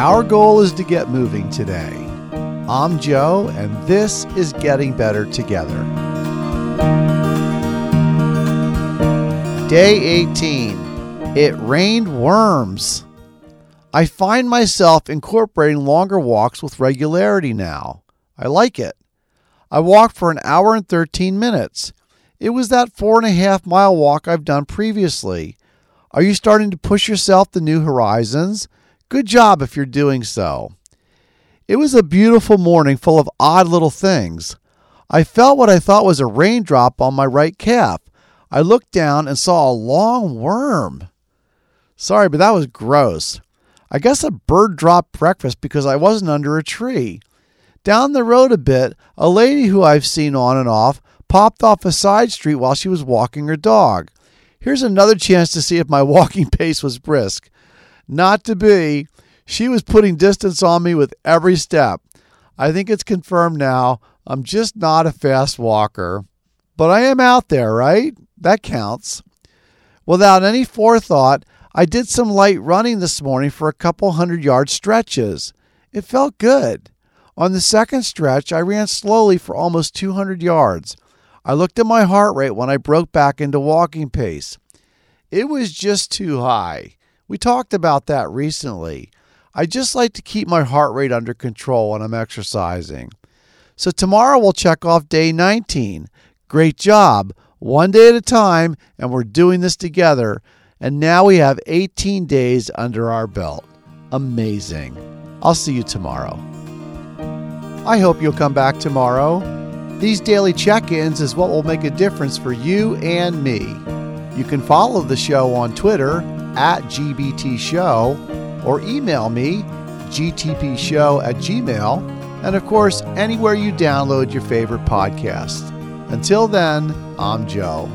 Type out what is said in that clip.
Our goal is to get moving today. I'm Joe, and this is Getting Better Together. Day 18 It rained worms. I find myself incorporating longer walks with regularity now. I like it. I walked for an hour and 13 minutes. It was that four and a half mile walk I've done previously. Are you starting to push yourself to new horizons? Good job if you're doing so. It was a beautiful morning full of odd little things. I felt what I thought was a raindrop on my right calf. I looked down and saw a long worm. Sorry, but that was gross. I guess a bird dropped breakfast because I wasn't under a tree. Down the road a bit, a lady who I've seen on and off popped off a side street while she was walking her dog. Here's another chance to see if my walking pace was brisk. Not to be. She was putting distance on me with every step. I think it's confirmed now. I'm just not a fast walker. But I am out there, right? That counts. Without any forethought, I did some light running this morning for a couple hundred yard stretches. It felt good. On the second stretch, I ran slowly for almost 200 yards. I looked at my heart rate when I broke back into walking pace. It was just too high. We talked about that recently. I just like to keep my heart rate under control when I'm exercising. So tomorrow we'll check off day 19. Great job. One day at a time, and we're doing this together. And now we have 18 days under our belt. Amazing. I'll see you tomorrow. I hope you'll come back tomorrow. These daily check ins is what will make a difference for you and me. You can follow the show on Twitter at GBT Show or email me gbtshow at gmail and of course anywhere you download your favorite podcast. Until then, I'm Joe.